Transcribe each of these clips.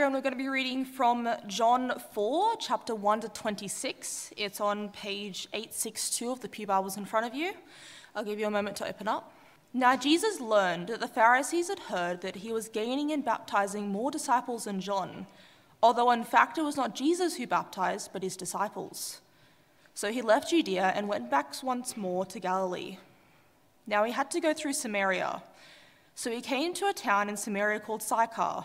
everyone. We're going to be reading from John 4, chapter 1 to 26. It's on page 862 of the Pew Bibles in front of you. I'll give you a moment to open up. Now, Jesus learned that the Pharisees had heard that he was gaining and baptizing more disciples than John, although in fact it was not Jesus who baptized, but his disciples. So he left Judea and went back once more to Galilee. Now he had to go through Samaria. So he came to a town in Samaria called Sychar,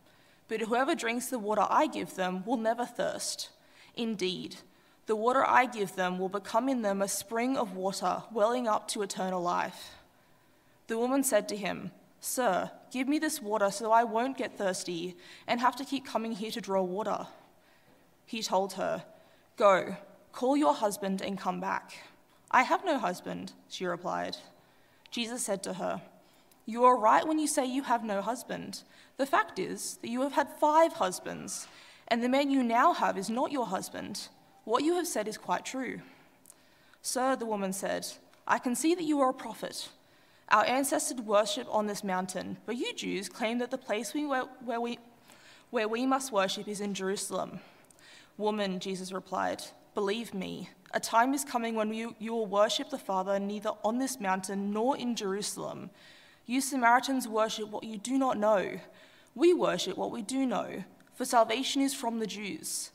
but whoever drinks the water I give them will never thirst. Indeed, the water I give them will become in them a spring of water welling up to eternal life. The woman said to him, Sir, give me this water so I won't get thirsty and have to keep coming here to draw water. He told her, Go, call your husband and come back. I have no husband, she replied. Jesus said to her, You are right when you say you have no husband. The fact is that you have had five husbands, and the man you now have is not your husband. What you have said is quite true. Sir, the woman said, I can see that you are a prophet. Our ancestors worshipped on this mountain, but you Jews claim that the place we, where, where, we, where we must worship is in Jerusalem. Woman, Jesus replied, believe me, a time is coming when you, you will worship the Father neither on this mountain nor in Jerusalem. You Samaritans worship what you do not know. We worship what we do know, for salvation is from the Jews.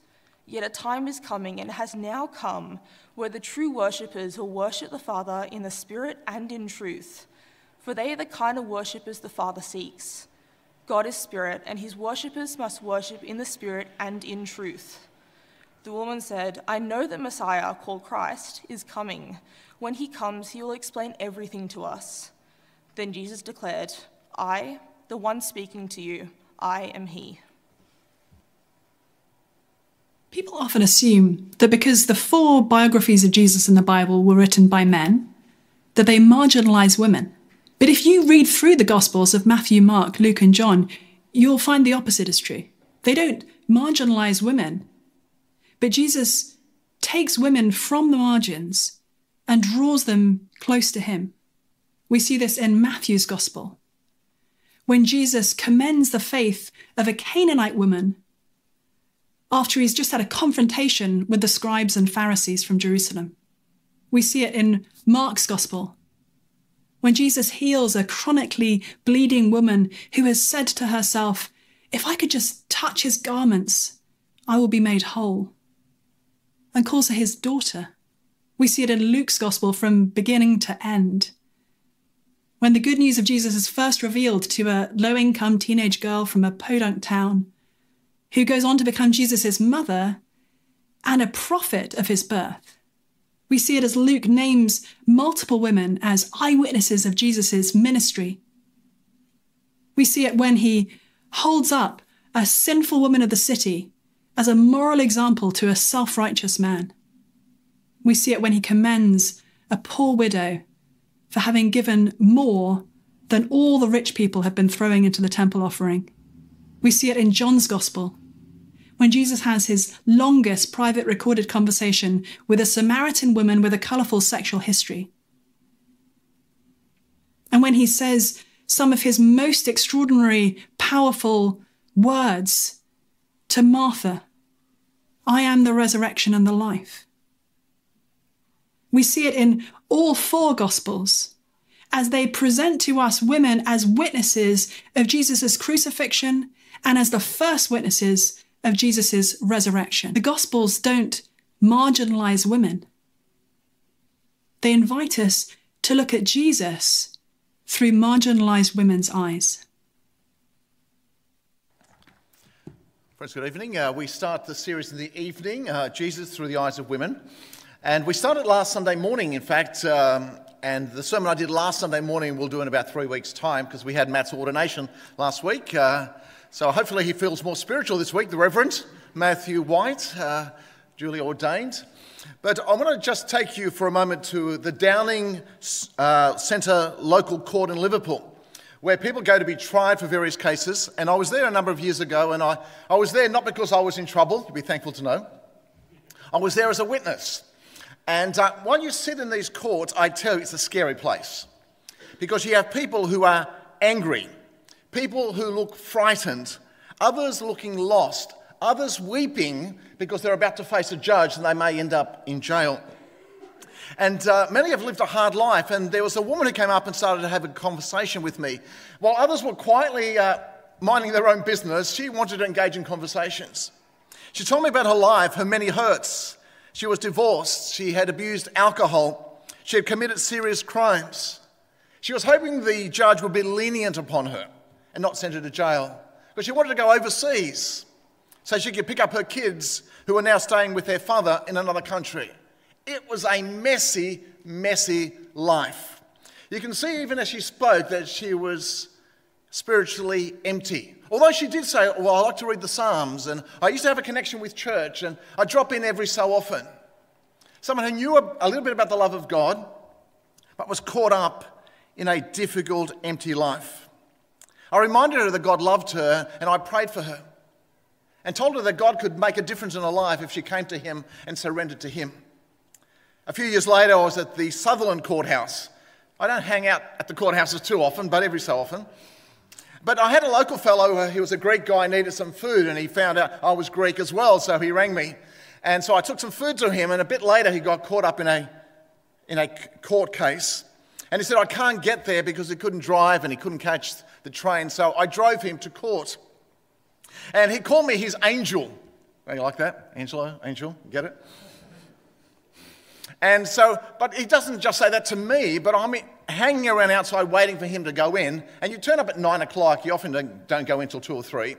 Yet a time is coming and has now come where the true worshippers will worship the Father in the Spirit and in truth, for they are the kind of worshippers the Father seeks. God is Spirit, and his worshippers must worship in the Spirit and in truth. The woman said, I know that Messiah, called Christ, is coming. When he comes, he will explain everything to us. Then Jesus declared, I, the one speaking to you, I am he. People often assume that because the four biographies of Jesus in the Bible were written by men, that they marginalize women. But if you read through the Gospels of Matthew, Mark, Luke, and John, you'll find the opposite is true. They don't marginalize women, but Jesus takes women from the margins and draws them close to him. We see this in Matthew's gospel. When Jesus commends the faith of a Canaanite woman after he's just had a confrontation with the scribes and Pharisees from Jerusalem. We see it in Mark's gospel. When Jesus heals a chronically bleeding woman who has said to herself, If I could just touch his garments, I will be made whole and calls her his daughter. We see it in Luke's gospel from beginning to end. When the good news of Jesus is first revealed to a low income teenage girl from a podunk town, who goes on to become Jesus' mother and a prophet of his birth. We see it as Luke names multiple women as eyewitnesses of Jesus' ministry. We see it when he holds up a sinful woman of the city as a moral example to a self righteous man. We see it when he commends a poor widow for having given more than all the rich people have been throwing into the temple offering. We see it in John's Gospel when Jesus has his longest private recorded conversation with a Samaritan woman with a colourful sexual history. And when he says some of his most extraordinary, powerful words to Martha I am the resurrection and the life. We see it in all four Gospels as they present to us women as witnesses of Jesus' crucifixion and as the first witnesses of Jesus' resurrection. The Gospels don't marginalize women, they invite us to look at Jesus through marginalized women's eyes. Friends, good evening. Uh, we start the series in the evening, uh, Jesus through the eyes of women. And we started last Sunday morning, in fact, um, and the sermon I did last Sunday morning we'll do in about three weeks' time because we had Matt's ordination last week. Uh, so hopefully he feels more spiritual this week, the Reverend Matthew White, uh, duly ordained. But I want to just take you for a moment to the Downing uh, Centre local court in Liverpool, where people go to be tried for various cases. And I was there a number of years ago, and I, I was there not because I was in trouble, you'd be thankful to know. I was there as a witness. And uh, while you sit in these courts, I tell you, it's a scary place. Because you have people who are angry, people who look frightened, others looking lost, others weeping because they're about to face a judge and they may end up in jail. And uh, many have lived a hard life. And there was a woman who came up and started to have a conversation with me. While others were quietly uh, minding their own business, she wanted to engage in conversations. She told me about her life, her many hurts. She was divorced, she had abused alcohol, she had committed serious crimes. She was hoping the judge would be lenient upon her and not send her to jail because she wanted to go overseas so she could pick up her kids who were now staying with their father in another country. It was a messy, messy life. You can see, even as she spoke, that she was spiritually empty. Although she did say, Well, I like to read the Psalms, and I used to have a connection with church, and I drop in every so often. Someone who knew a, little bit about the love of God, but was caught up in a difficult, empty life. I reminded her that God loved her, and I prayed for her and told her that God could make a difference in her life if she came to Him and surrendered to Him. A few years later, I was at the Sutherland Courthouse. I don't hang out at the courthouses too often, but every so often. But I had a local fellow, uh, he was a Greek guy, needed some food, and he found out I was Greek as well, so he rang me. And so I took some food to him, and a bit later he got caught up in a, in a court case. And he said, I can't get there because he couldn't drive and he couldn't catch the train, so I drove him to court. And he called me his angel. You like that? Angelo, angel, get it? And so, but he doesn't just say that to me, but I'm hanging around outside waiting for him to go in. And you turn up at nine o'clock, you often don't, go in until two or three.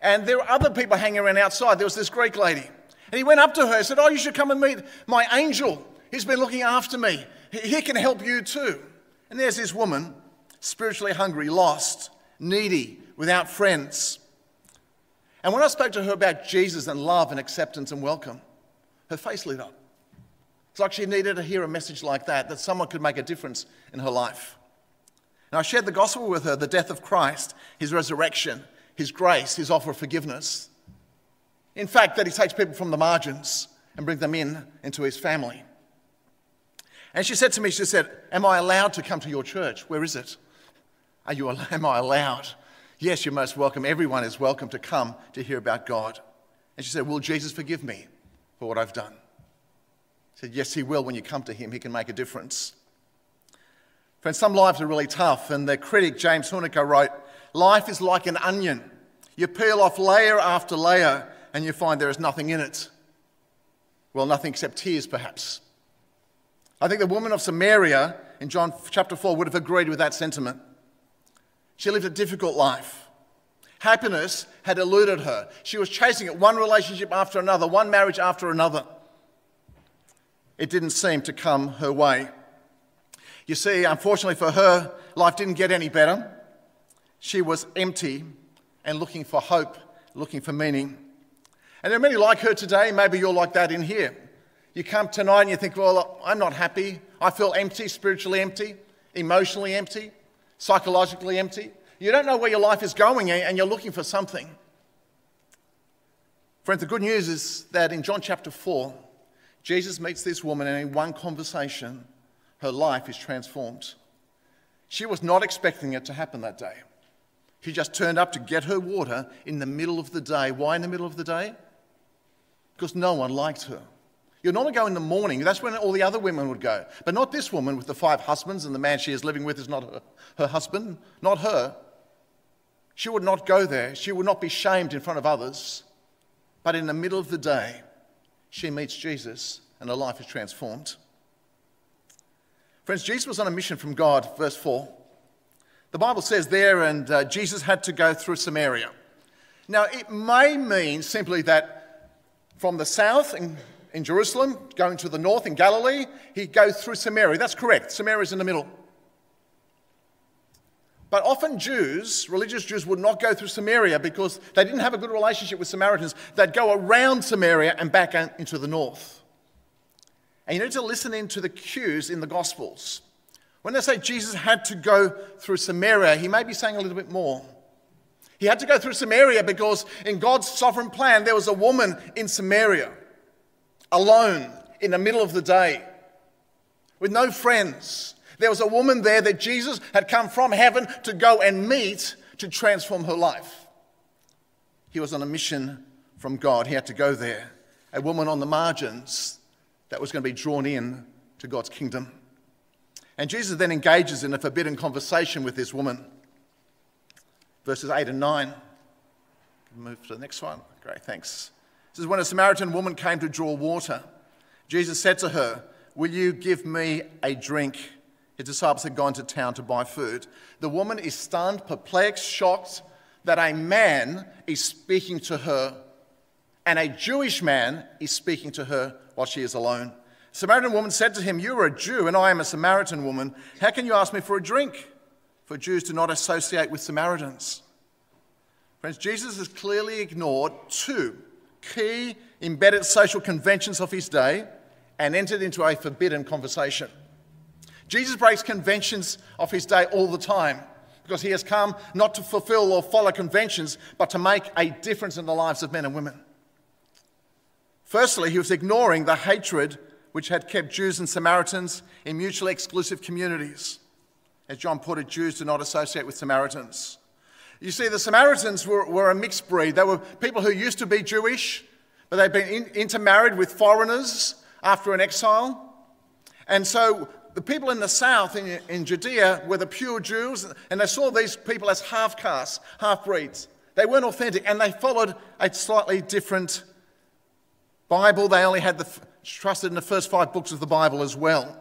And there are other people hanging around outside. There was this Greek lady. And he went up to her and said, Oh, you should come and meet my angel. He's been looking after me. He can help you too. And there's this woman, spiritually hungry, lost, needy, without friends. And when I spoke to her about Jesus and love and acceptance and welcome, her face lit up. It's like she needed to hear a message like that, that someone could make a difference in her life. And I shared the gospel with her the death of Christ, his resurrection, his grace, his offer of forgiveness. In fact, that he takes people from the margins and brings them in into his family. And she said to me, she said, Am I allowed to come to your church? Where is it? Are you, am I allowed? Yes, you're most welcome. Everyone is welcome to come to hear about God. And she said, Will Jesus forgive me for what I've done? Said, Yes, He will. When you come to Him, He can make a difference. Friends, some lives are really tough, and the critic James Huneker wrote, Life is like an onion. You peel off layer after layer, and you find there is nothing in it. Well, nothing except tears, perhaps. I think the woman of Samaria in John chapter 4 would have agreed with that sentiment. She lived a difficult life. Happiness had eluded her. She was chasing it, one relationship after another, one marriage after another. It didn't seem to come her way. You see, unfortunately for her, life didn't get any better. She was empty and looking for hope, looking for meaning. And there are many like her today. Maybe you're like that in here. You come tonight and you think, well, I'm not happy. I feel empty, spiritually empty, emotionally empty psychologically empty. You don't know where your life is going and you're looking for something. Friends, the good news is that in John chapter 4, Jesus meets this woman, and in one conversation, her life is transformed. She was not expecting it to happen that day. She just turned up to get her water in the middle of the day. Why in the middle of the day? Because no one liked her. You'd normally go in the morning. That's when all the other women would go. But not this woman with the five husbands, and the man she is living with is not her, her husband, not her. She would not go there. She would not be shamed in front of others. But in the middle of the day, she meets Jesus and her life is transformed. Friends, Jesus was on a mission from God, verse 4. The Bible says there, and uh, Jesus had to go through Samaria. Now, it may mean simply that from the south in, in Jerusalem, going to the north in Galilee, he goes through Samaria. That's correct. Samaria is in the middle. But often Jews, religious Jews, would not go through Samaria because they didn't have a good relationship with Samaritans. They'd go around Samaria and back into the north. And you need to listen into the cues in the Gospels. When they say Jesus had to go through Samaria, he may be saying a little bit more. He had to go through Samaria because in God's sovereign plan, there was a woman in Samaria, alone, in the middle of the day, with no friends, there was a woman there that Jesus had come from heaven to go and meet to transform her life. He was on a mission from God. He had to go there. A woman on the margins that was going to be drawn in to God's kingdom. And Jesus then engages in a forbidden conversation with this woman. Verses 8 and 9. Move to the next one. Great, thanks. This is when a Samaritan woman came to draw water. Jesus said to her, Will you give me a drink? His disciples had gone to town to buy food. The woman is stunned, perplexed, shocked that a man is speaking to her and a Jewish man is speaking to her while she is alone. Samaritan woman said to him, You are a Jew and I am a Samaritan woman. How can you ask me for a drink? For Jews do not associate with Samaritans. Friends, Jesus has clearly ignored two key embedded social conventions of his day and entered into a forbidden conversation. Jesus breaks conventions of his day all the time because he has come not to fulfill or follow conventions, but to make a difference in the lives of men and women. Firstly, he was ignoring the hatred which had kept Jews and Samaritans in mutually exclusive communities. As John put it, Jews do not associate with Samaritans. You see, the Samaritans were, were a mixed breed. They were people who used to be Jewish, but they'd been in, intermarried with foreigners after an exile. And so the people in the south, in, in Judea, were the pure Jews, and they saw these people as half castes, half breeds. They weren't authentic, and they followed a slightly different Bible. They only had the, trusted in the first five books of the Bible as well.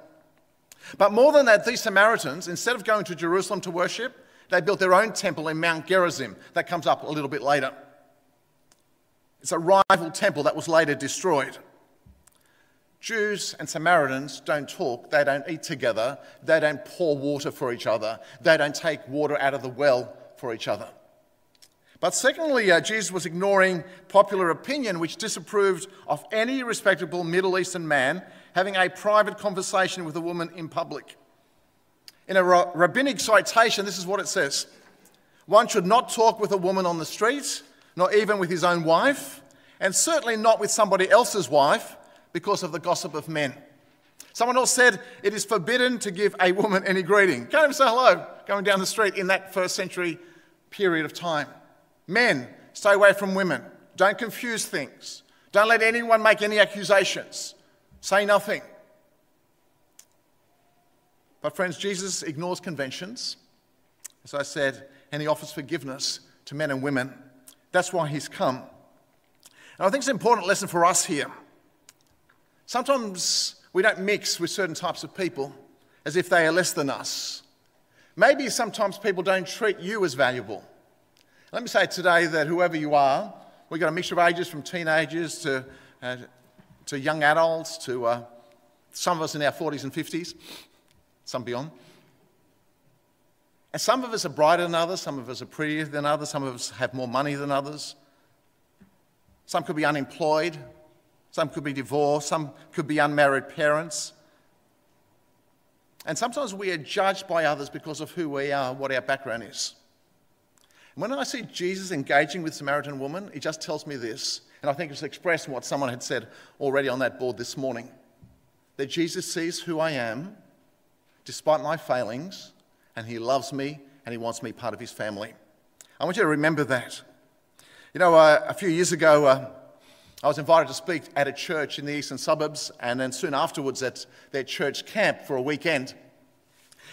But more than that, these Samaritans, instead of going to Jerusalem to worship, they built their own temple in Mount Gerizim. That comes up a little bit later. It's a rival temple that was later destroyed. Jews and Samaritans don't talk, they don't eat together, they don't pour water for each other, they don't take water out of the well for each other. But secondly, uh, Jesus was ignoring popular opinion, which disapproved of any respectable Middle Eastern man having a private conversation with a woman in public. In a rabbinic citation, this is what it says One should not talk with a woman on the street, not even with his own wife, and certainly not with somebody else's wife because of the gossip of men. Someone else said it is forbidden to give a woman any greeting. Can't even say hello going down the street in that first century period of time. Men, stay away from women. Don't confuse things. Don't let anyone make any accusations. Say nothing. But, friends, Jesus ignores conventions, as I said, and he offers forgiveness to men and women. That's why he's come. And I think it's an important lesson for us here. Sometimes we don't mix with certain types of people as if they are less than us. Maybe sometimes people don't treat you as valuable. Let me say today that whoever you are, we've got a mixture of ages from teenagers to, uh, to young adults to uh, some of us in our 40s and 50s, some beyond. And some of us are brighter than others, some of us are prettier than others, some of us have more money than others. Some could be unemployed, some could be divorced, some could be unmarried parents. And sometimes we are judged by others because of who we are, what our background is. And when I see Jesus engaging with Samaritan woman, it just tells me this, and I think it's expressed in what someone had said already on that board this morning that Jesus sees who I am despite my failings, and he loves me and he wants me part of his family. I want you to remember that. You know, uh, a few years ago, uh, I was invited to speak at a church in the eastern suburbs and then soon afterwards at their church camp for a weekend.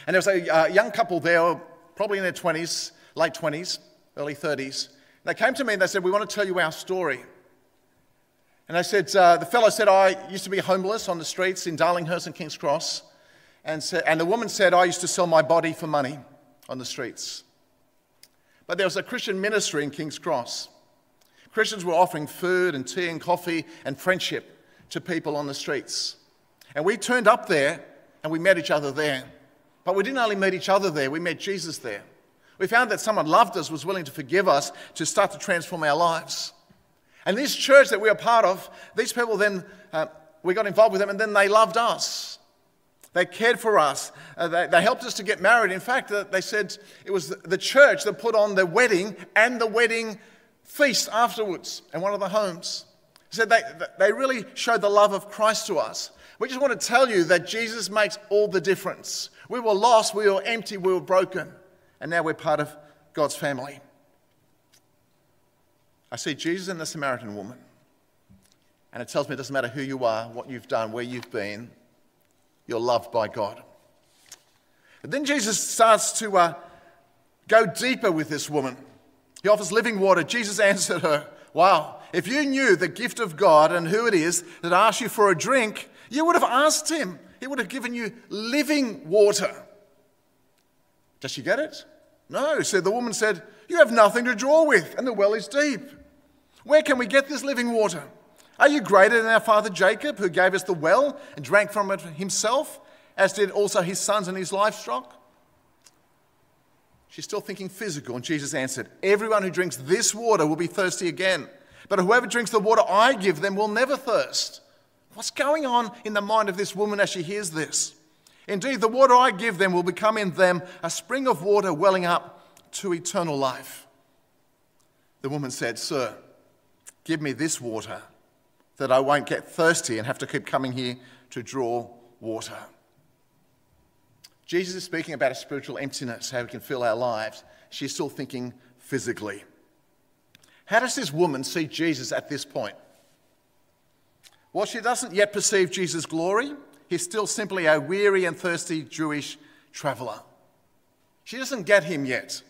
And there was a uh, young couple there, probably in their 20s, late 20s, early 30s. They came to me and they said, We want to tell you our story. And I said, uh, the fellow said, I used to be homeless on the streets in Darlinghurst and King's Cross. And, so, and the woman said, I used to sell my body for money on the streets. But there was a Christian ministry in King's Cross. Christians were offering food and tea and coffee and friendship to people on the streets. And we turned up there and we met each other there. But we didn't only meet each other there, we met Jesus there. We found that someone loved us, was willing to forgive us, to start to transform our lives. And this church that we are part of, these people then, uh, we got involved with them and then they loved us. They cared for us. Uh, they, they, helped us to get married. In fact, uh, they said it was the church that put on the wedding and the wedding feast afterwards in one of the homes. He said they, they really showed the love of Christ to us. We just want to tell you that Jesus makes all the difference. We were lost, we were empty, we were broken, and now we're part of God's family. I see Jesus and the Samaritan woman, and it tells me it doesn't matter who you are, what you've done, where you've been, you're loved by God. But then Jesus starts to uh, go deeper with this woman. He offers living water. Jesus answered her, Wow, if you knew the gift of God and who it is that asks you for a drink, you would have asked him. He would have given you living water. Does she get it? No, said the woman said, You have nothing to draw with, and the well is deep. Where can we get this living water? Are you greater than our father Jacob, who gave us the well and drank from it himself, as did also his sons and his livestock? She's still thinking physical, and Jesus answered, Everyone who drinks this water will be thirsty again, but whoever drinks the water I give them will never thirst. What's going on in the mind of this woman as she hears this? Indeed, the water I give them will become in them a spring of water welling up to eternal life. The woman said, Sir, give me this water that I won't get thirsty and have to keep coming here to draw water. Jesus is speaking about a spiritual emptiness, how we can fill our lives. She's still thinking physically. How does this woman see Jesus at this point? Well, she doesn't yet perceive Jesus' glory, he's still simply a weary and thirsty Jewish traveler. She doesn't get him yet.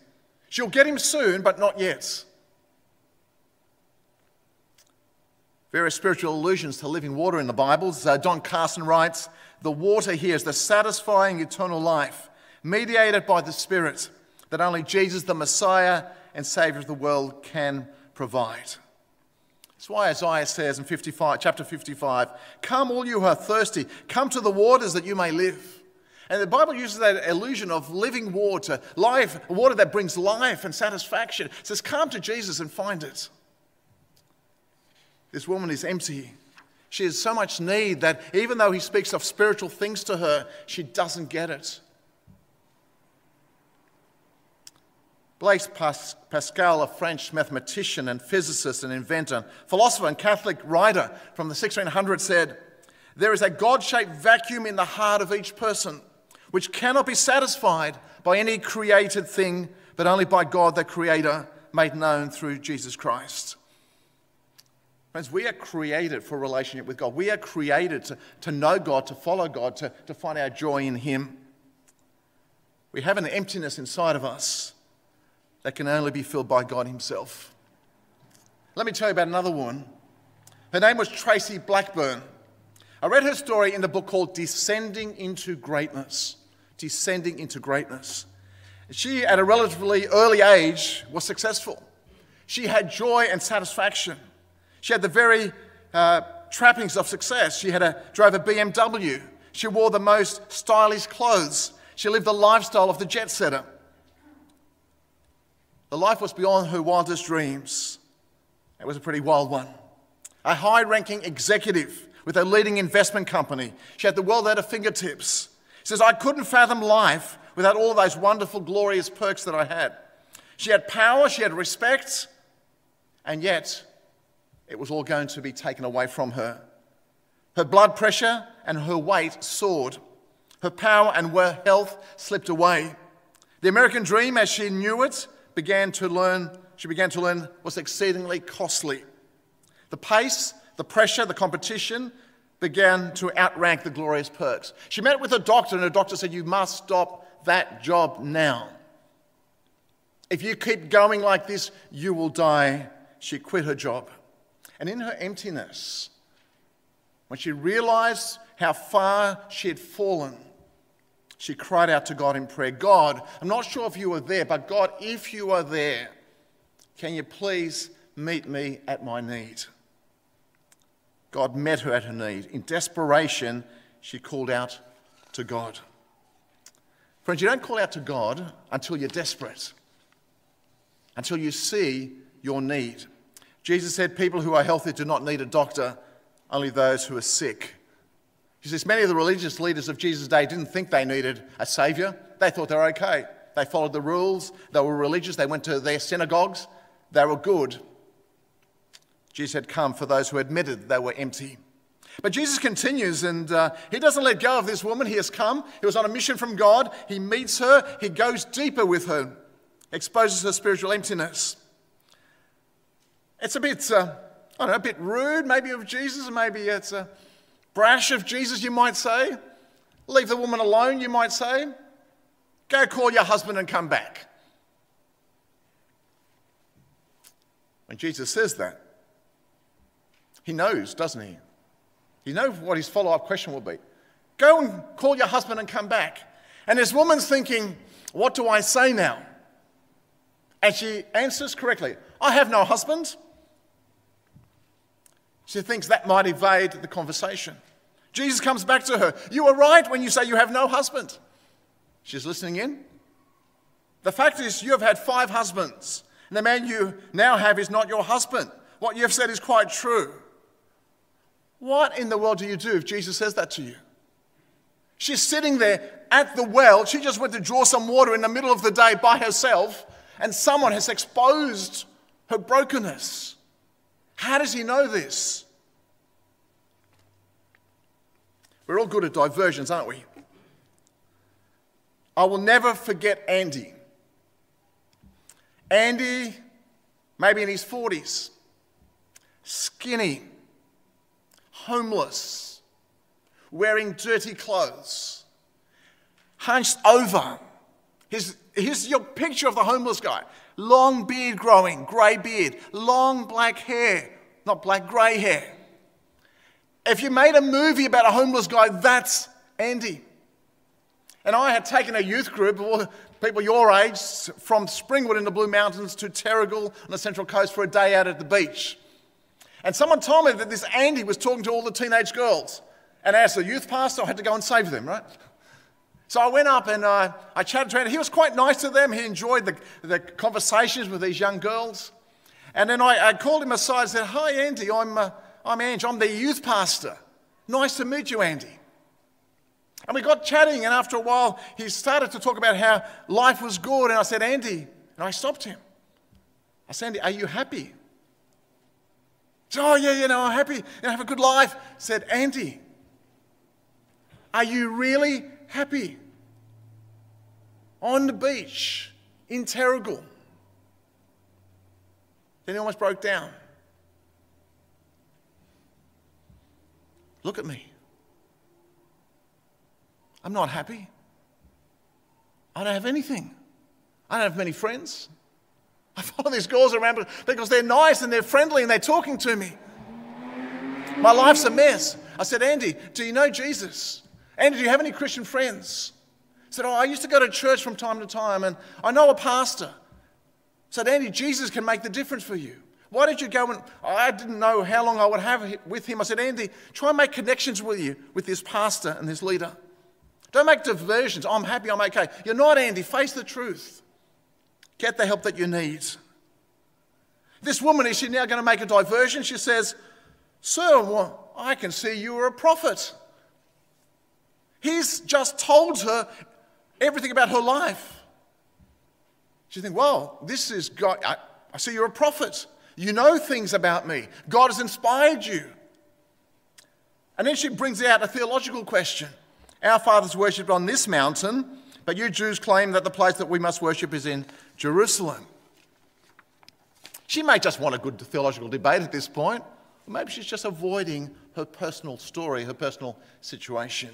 She'll get him soon, but not yet. Various spiritual allusions to living water in the Bibles. Uh, Don Carson writes The water here is the satisfying eternal life, mediated by the Spirit, that only Jesus, the Messiah and Savior of the world, can provide. That's why Isaiah says in 55, chapter 55, Come, all you who are thirsty, come to the waters that you may live. And the Bible uses that illusion of living water, life, water that brings life and satisfaction. It says, Come to Jesus and find it. This woman is empty. She has so much need that even though he speaks of spiritual things to her, she doesn't get it. Blaise Pascal, a French mathematician and physicist and inventor, philosopher and Catholic writer from the 1600s, said, There is a God shaped vacuum in the heart of each person which cannot be satisfied by any created thing, but only by God, the Creator, made known through Jesus Christ. Friends, we are created for relationship with God. We are created to, to know God, to follow God, to, to find our joy in Him. We have an emptiness inside of us that can only be filled by God Himself. Let me tell you about another woman. Her name was Tracy Blackburn. I read her story in the book called Descending into Greatness. Descending into Greatness. She, at a relatively early age, was successful. She had joy and satisfaction. She had the very uh, trappings of success. She had a, drove a BMW. She wore the most stylish clothes. She lived the lifestyle of the jet setter. The life was beyond her wildest dreams. It was a pretty wild one. A high ranking executive with a leading investment company. She had the world at her fingertips. She says, I couldn't fathom life without all those wonderful, glorious perks that I had. She had power, she had respect, and yet it was all going to be taken away from her. Her blood pressure and her weight soared. Her power and her health slipped away. The American dream, as she knew it, began to learn, she began to learn was exceedingly costly. The pace, the pressure, the competition began to outrank the glorious perks. She met with a doctor, and the doctor said, You must stop that job now. If you keep going like this, you will die. She quit her job. And in her emptiness, when she realized how far she had fallen, she cried out to God in prayer God, I'm not sure if you were there, but God, if you are there, can you please meet me at my need? God met her at her need. In desperation, she called out to God. Friends, you don't call out to God until you're desperate, until you see your need. Jesus said, People who are healthy do not need a doctor, only those who are sick. He says, Many of the religious leaders of Jesus' day didn't think they needed a savior. They thought they were okay. They followed the rules, they were religious, they went to their synagogues, they were good. Jesus had come for those who admitted they were empty. But Jesus continues and uh, he doesn't let go of this woman. He has come. He was on a mission from God. He meets her. He goes deeper with her, exposes her spiritual emptiness. It's a bit, uh, I don't know, a bit rude maybe of Jesus. Maybe it's a brash of Jesus, you might say. Leave the woman alone, you might say. Go call your husband and come back. When Jesus says that, he knows, doesn't he? He knows what his follow up question will be. Go and call your husband and come back. And this woman's thinking, What do I say now? And she answers correctly I have no husband. She thinks that might evade the conversation. Jesus comes back to her. You were right when you say you have no husband. She's listening in. The fact is, you have had five husbands, and the man you now have is not your husband. What you have said is quite true. What in the world do you do if Jesus says that to you? She's sitting there at the well. She just went to draw some water in the middle of the day by herself, and someone has exposed her brokenness. How does he know this? We're all good at diversions, aren't we? I will never forget Andy. Andy, maybe in his 40s, skinny homeless, wearing dirty clothes, hunched over. Here's, your picture of the homeless guy long beard growing, grey beard, long black hair, not black, grey hair. If you made a movie about a homeless guy, that's Andy. And I had taken a youth group of people your age from Springwood in the Blue Mountains to Terrigal on the Central Coast for a day out at the beach. And someone told me that this Andy was talking to all the teenage girls. And as the youth pastor, I had to go and save them, right? So I went up and uh, I chatted to him. He was quite nice to them. He enjoyed the, the conversations with these young girls. And then I, I called him aside and said, Hi, Andy, I'm, uh, I'm Ange. I'm the youth pastor. Nice to meet you, Andy. And we got chatting, and after a while, he started to talk about how life was good. And I said, Andy, and I stopped him. I said, Andy, are you happy? Said, oh, yeah, you know, I'm happy and have a good life. Said, Andy, are you really happy? On the beach in Terrigal. Then he almost broke down. Look at me. I'm not happy. I don't have anything. I don't have many friends. I follow these girls around because they're nice and they're friendly and they're talking to me. My life's a mess. I said, Andy, do you know Jesus? Andy, do you have any Christian friends? I said, Oh, I used to go to church from time to time and I know a pastor. I said, Andy, Jesus can make the difference for you. Why did you go and I didn't know how long I would have with him. I said, Andy, try and make connections with you, with this pastor and this leader. Don't make diversions. I'm happy, I'm okay. You're not, Andy. Face the truth. Get the help that you need. This woman, is she now going to make a diversion? She says, Sir, well, I can see you are a prophet. He's just told her everything about her life. She thinks, well, this is God. I, I see you're a prophet. You know things about me. God has inspired you. And then she brings out a theological question. Our fathers worshipped on this mountain, but you Jews claim that the place that we must worship is in Jerusalem. She may just want a good theological debate at this point, or maybe she's just avoiding her personal story, her personal situation.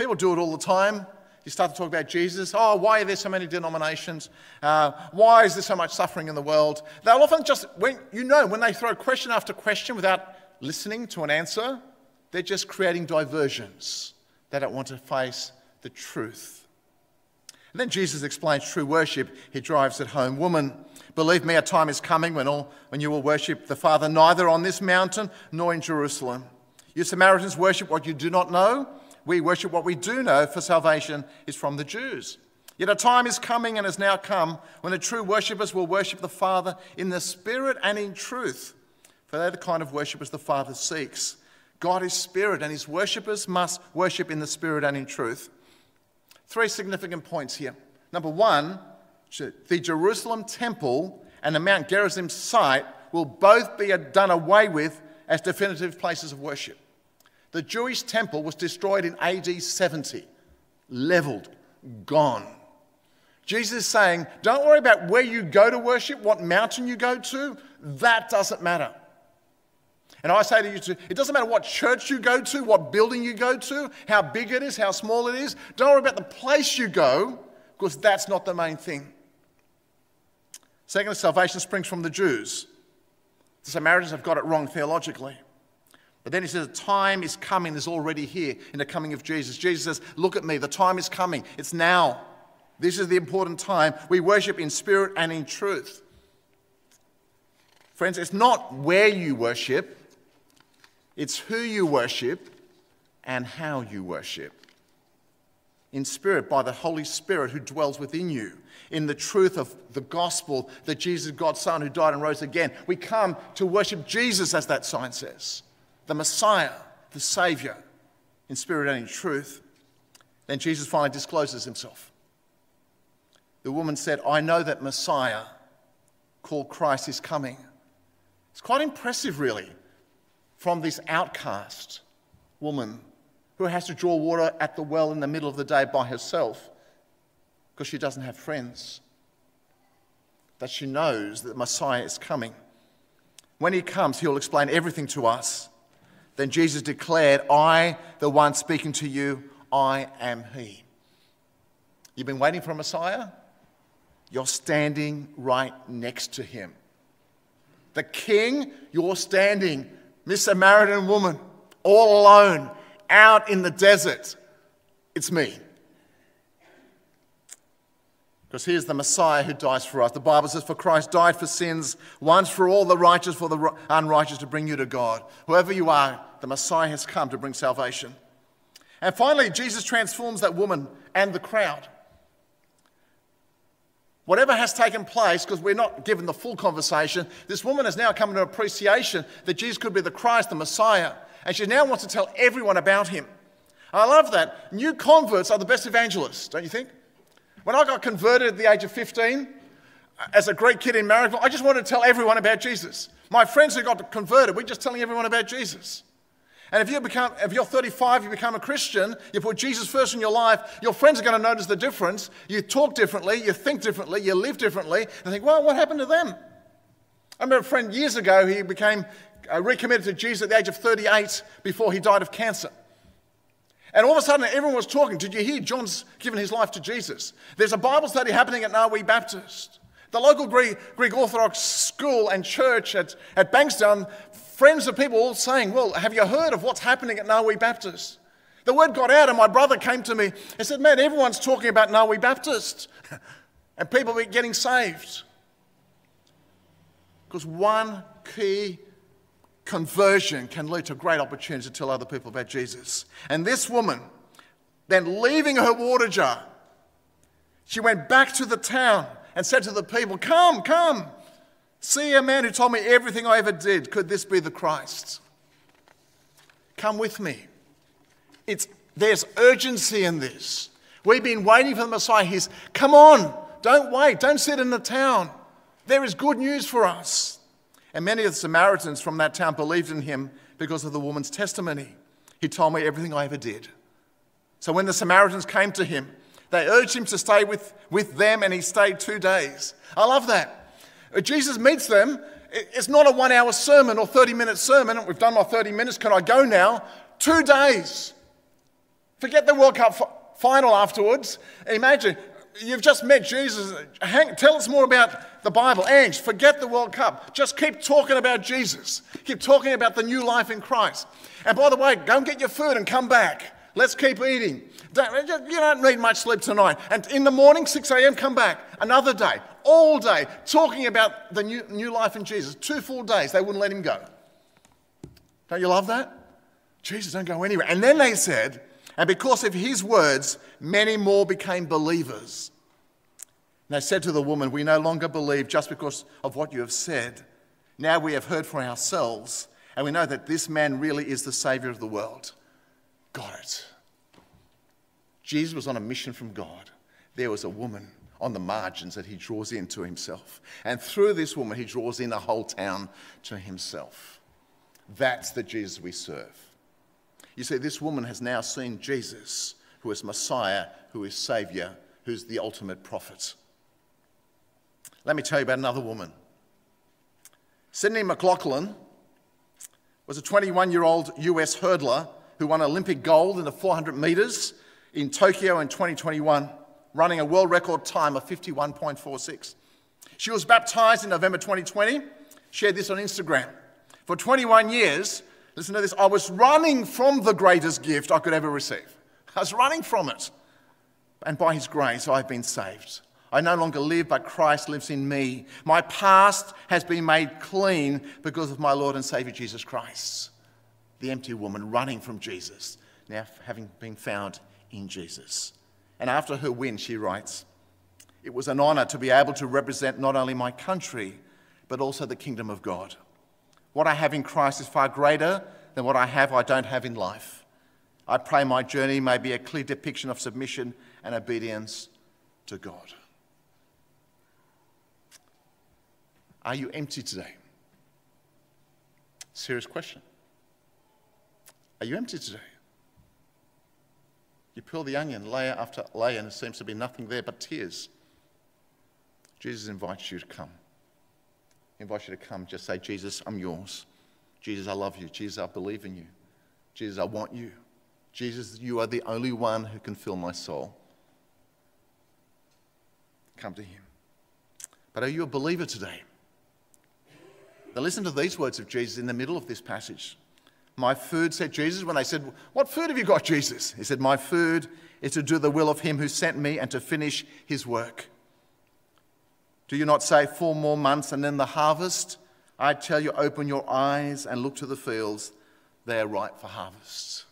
People do it all the time. you start to talk about Jesus. Oh, why are there so many denominations? Uh, why is there so much suffering in the world? They'll often just, when, you know, when they throw question after question without listening to an answer, they're just creating diversions. They don't want to face the truth. And then Jesus explains true worship. He drives it home. Woman, believe me, a time is coming when, all, when you will worship the Father neither on this mountain nor in Jerusalem. You Samaritans worship what you do not know. We worship what we do know, for salvation is from the Jews. Yet a time is coming and has now come when the true worshippers will worship the Father in the Spirit and in truth, for they're the kind of worshippers the Father seeks. God is Spirit, and his worshippers must worship in the Spirit and in truth. Three significant points here. Number one, the Jerusalem temple and the Mount Gerizim site will both be done away with as definitive places of worship. The Jewish temple was destroyed in AD 70, leveled, gone. Jesus is saying, don't worry about where you go to worship, what mountain you go to, that doesn't matter. And I say to you, too, it doesn't matter what church you go to, what building you go to, how big it is, how small it is. Don't worry about the place you go, because that's not the main thing. Second, salvation springs from the Jews. The Samaritans have got it wrong theologically. But then he says, The time is coming, is already here in the coming of Jesus. Jesus says, Look at me, the time is coming, it's now. This is the important time. We worship in spirit and in truth. Friends, it's not where you worship, it's who you worship and how you worship. In spirit, by the Holy Spirit who dwells within you, in the truth of the gospel that Jesus, God's Son, who died and rose again. We come to worship Jesus, as that sign says, the Messiah, the Savior, in spirit and in truth. Then Jesus finally discloses himself. The woman said, I know that Messiah, called Christ, is coming. It's quite impressive, really from this outcast woman who has to draw water at the well in the middle of the day by herself because she doesn't have friends. That she knows that Messiah is coming. When he comes, he'll explain everything to us. Then Jesus declared, I, the one speaking to you, I am he. You've been waiting for a Messiah? You're standing right next to him. The king, you're standing Miss Samaritan woman, all alone, out in the desert. It's me. Because here's the Messiah who dies for us. The Bible says, For Christ died for sins, once for all, the righteous for the unrighteous, to bring you to God. Whoever you are, the Messiah has come to bring salvation. And finally, Jesus transforms that woman and the crowd. Whatever has taken place, because we're not given the full conversation, this woman has now come to an appreciation that Jesus could be the Christ, the Messiah, and she now wants to tell everyone about him. I love that. New converts are the best evangelists, don't you think? When I got converted at the age of 15, as a great kid in Marrickville, I just wanted to tell everyone about Jesus. My friends who got converted, we're just telling everyone about Jesus. And if, you become, if you're 35, you become a Christian, you put Jesus first in your life, your friends are going to notice the difference. You talk differently, you think differently, you live differently, and think, well, what happened to them? I remember a friend years ago, he became uh, recommitted to Jesus at the age of 38 before he died of cancer. And all of a sudden, everyone was talking. Did you hear John's given his life to Jesus? There's a Bible study happening at Narwee Baptist. The local Greek, Greek Orthodox school and church at, at Bankstown friends of people all saying, Well, have you heard of what's happening at Narwee Baptist? The word got out, and my brother came to me and said, Man, everyone's talking about Narwee Baptist, and people are getting saved. Because one key conversion can lead to great opportunity to tell other people about Jesus. And this woman, then leaving her water jar, she went back to the town and said to the people, Come, come, See a man who told me everything I ever did. Could this be the Christ? Come with me. It's, there's urgency in this. We've been waiting for the Messiah. He's, come on, don't wait, don't sit in the town. There is good news for us. And many of the Samaritans from that town believed in him because of the woman's testimony. He told me everything I ever did. So when the Samaritans came to him, they urged him to stay with, with them, and he stayed two days. I love that. Uh, Jesus meets them. It's not a one hour sermon or 30 minute sermon. We've done my 30 minutes. Can I go now? Two days. Forget the World Cup final afterwards. Imagine you've just met Jesus. Hang, tell us more about the Bible. Ange, forget the World Cup. Just keep talking about Jesus. Keep talking about the new life in Christ. And by the way, go and get your food and come back. Let's keep eating. Don't, you don't need much sleep tonight. And in the morning, 6 a.m., come back. Another day, all day, talking about the new, new life in Jesus. Two full days, they wouldn't let him go. Don't you love that? Jesus, don't go anywhere. And then they said, and because of his words, many more became believers. And they said to the woman, We no longer believe just because of what you have said. Now we have heard for ourselves, and we know that this man really is the Savior of the world. Got it. Jesus was on a mission from God. There was a woman on the margins that he draws into himself. And through this woman, he draws in the whole town to himself. That's the Jesus we serve. You see, this woman has now seen Jesus, who is Messiah, who is Savior, who's the ultimate prophet. Let me tell you about another woman. Sydney McLaughlin was a 21 year old US hurdler who won Olympic gold in the 400 metres in Tokyo in 2021, running a world record time of 51.46. She was baptized in November 2020, shared this on Instagram. For 21 years, Listen to this. I was running from the greatest gift I could ever receive. I was running from it. And by His grace, I've been saved. I no longer live, but Christ lives in me. My past has been made clean because of my Lord and Savior Jesus Christ. The empty woman running from Jesus, now having been found in Jesus. And after her win, she writes, It was an honor to be able to represent not only my country, but also the kingdom of God. What I have in Christ is far greater than what I have I don't have in life. I pray my journey may be a clear depiction of submission and obedience to God. Are you empty today? Serious question. Are you empty today? You peel the onion layer after layer, and there seems to be nothing there but tears. Jesus invites you to come invite you to come. Just say, Jesus, I'm yours. Jesus, I love you. Jesus, I believe in you. Jesus, I want you. Jesus, you are the only one who can fill my soul. Come to him. But are you a believer today? Now, listen to these words of Jesus in the middle of this passage. My food, said Jesus, when they said, What food have you got, Jesus? He said, My food is to do the will of him who sent me and to finish his work. Do you not say four more months and then the harvest? I tell you, open your eyes and look to the fields. They are ripe for harvest.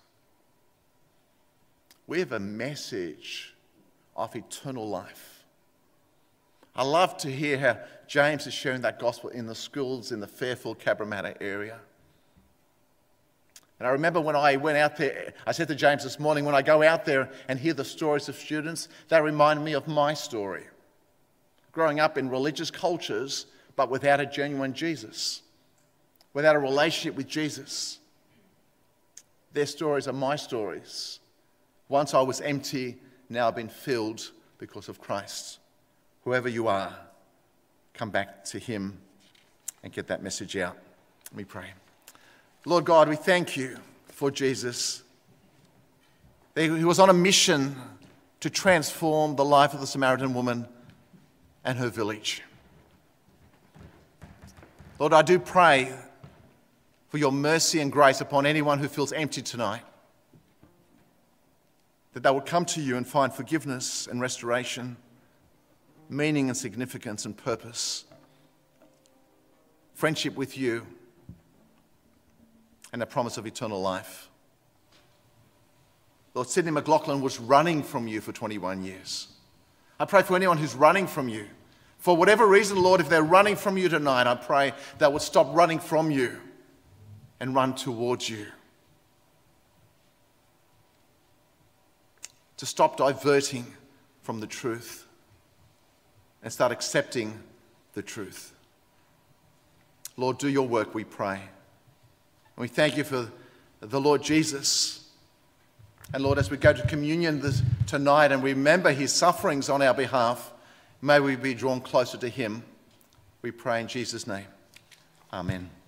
We have a message of eternal life. I love to hear how James is sharing that gospel in the schools in the Fairfield Cabramatta area. And I remember when I went out there, I said to James this morning, when I go out there and hear the stories of students, they remind me of my story growing up in religious cultures, but without a genuine Jesus, without a relationship with Jesus. Their stories are my stories. Once I was empty, now I've been filled because of Christ. Whoever you are, come back to Him and get that message out. Me pray. Lord God, we thank you for Jesus. He was on a mission to transform the life of the Samaritan woman and her village. Lord, I do pray for your mercy and grace upon anyone who feels empty tonight. That they will come to you and find forgiveness and restoration, meaning and significance and purpose, friendship with you, and a promise of eternal life. Lord, Sydney McLaughlin was running from you for 21 years. I pray for anyone who's running from you. For whatever reason, Lord, if they're running from you tonight, I pray they would stop running from you and run towards you. To stop diverting from the truth and start accepting the truth. Lord, do your work, we pray. And we thank you for the Lord Jesus and Lord, as we go to communion this, tonight and remember his sufferings on our behalf, may we be drawn closer to him. We pray in Jesus' name. Amen.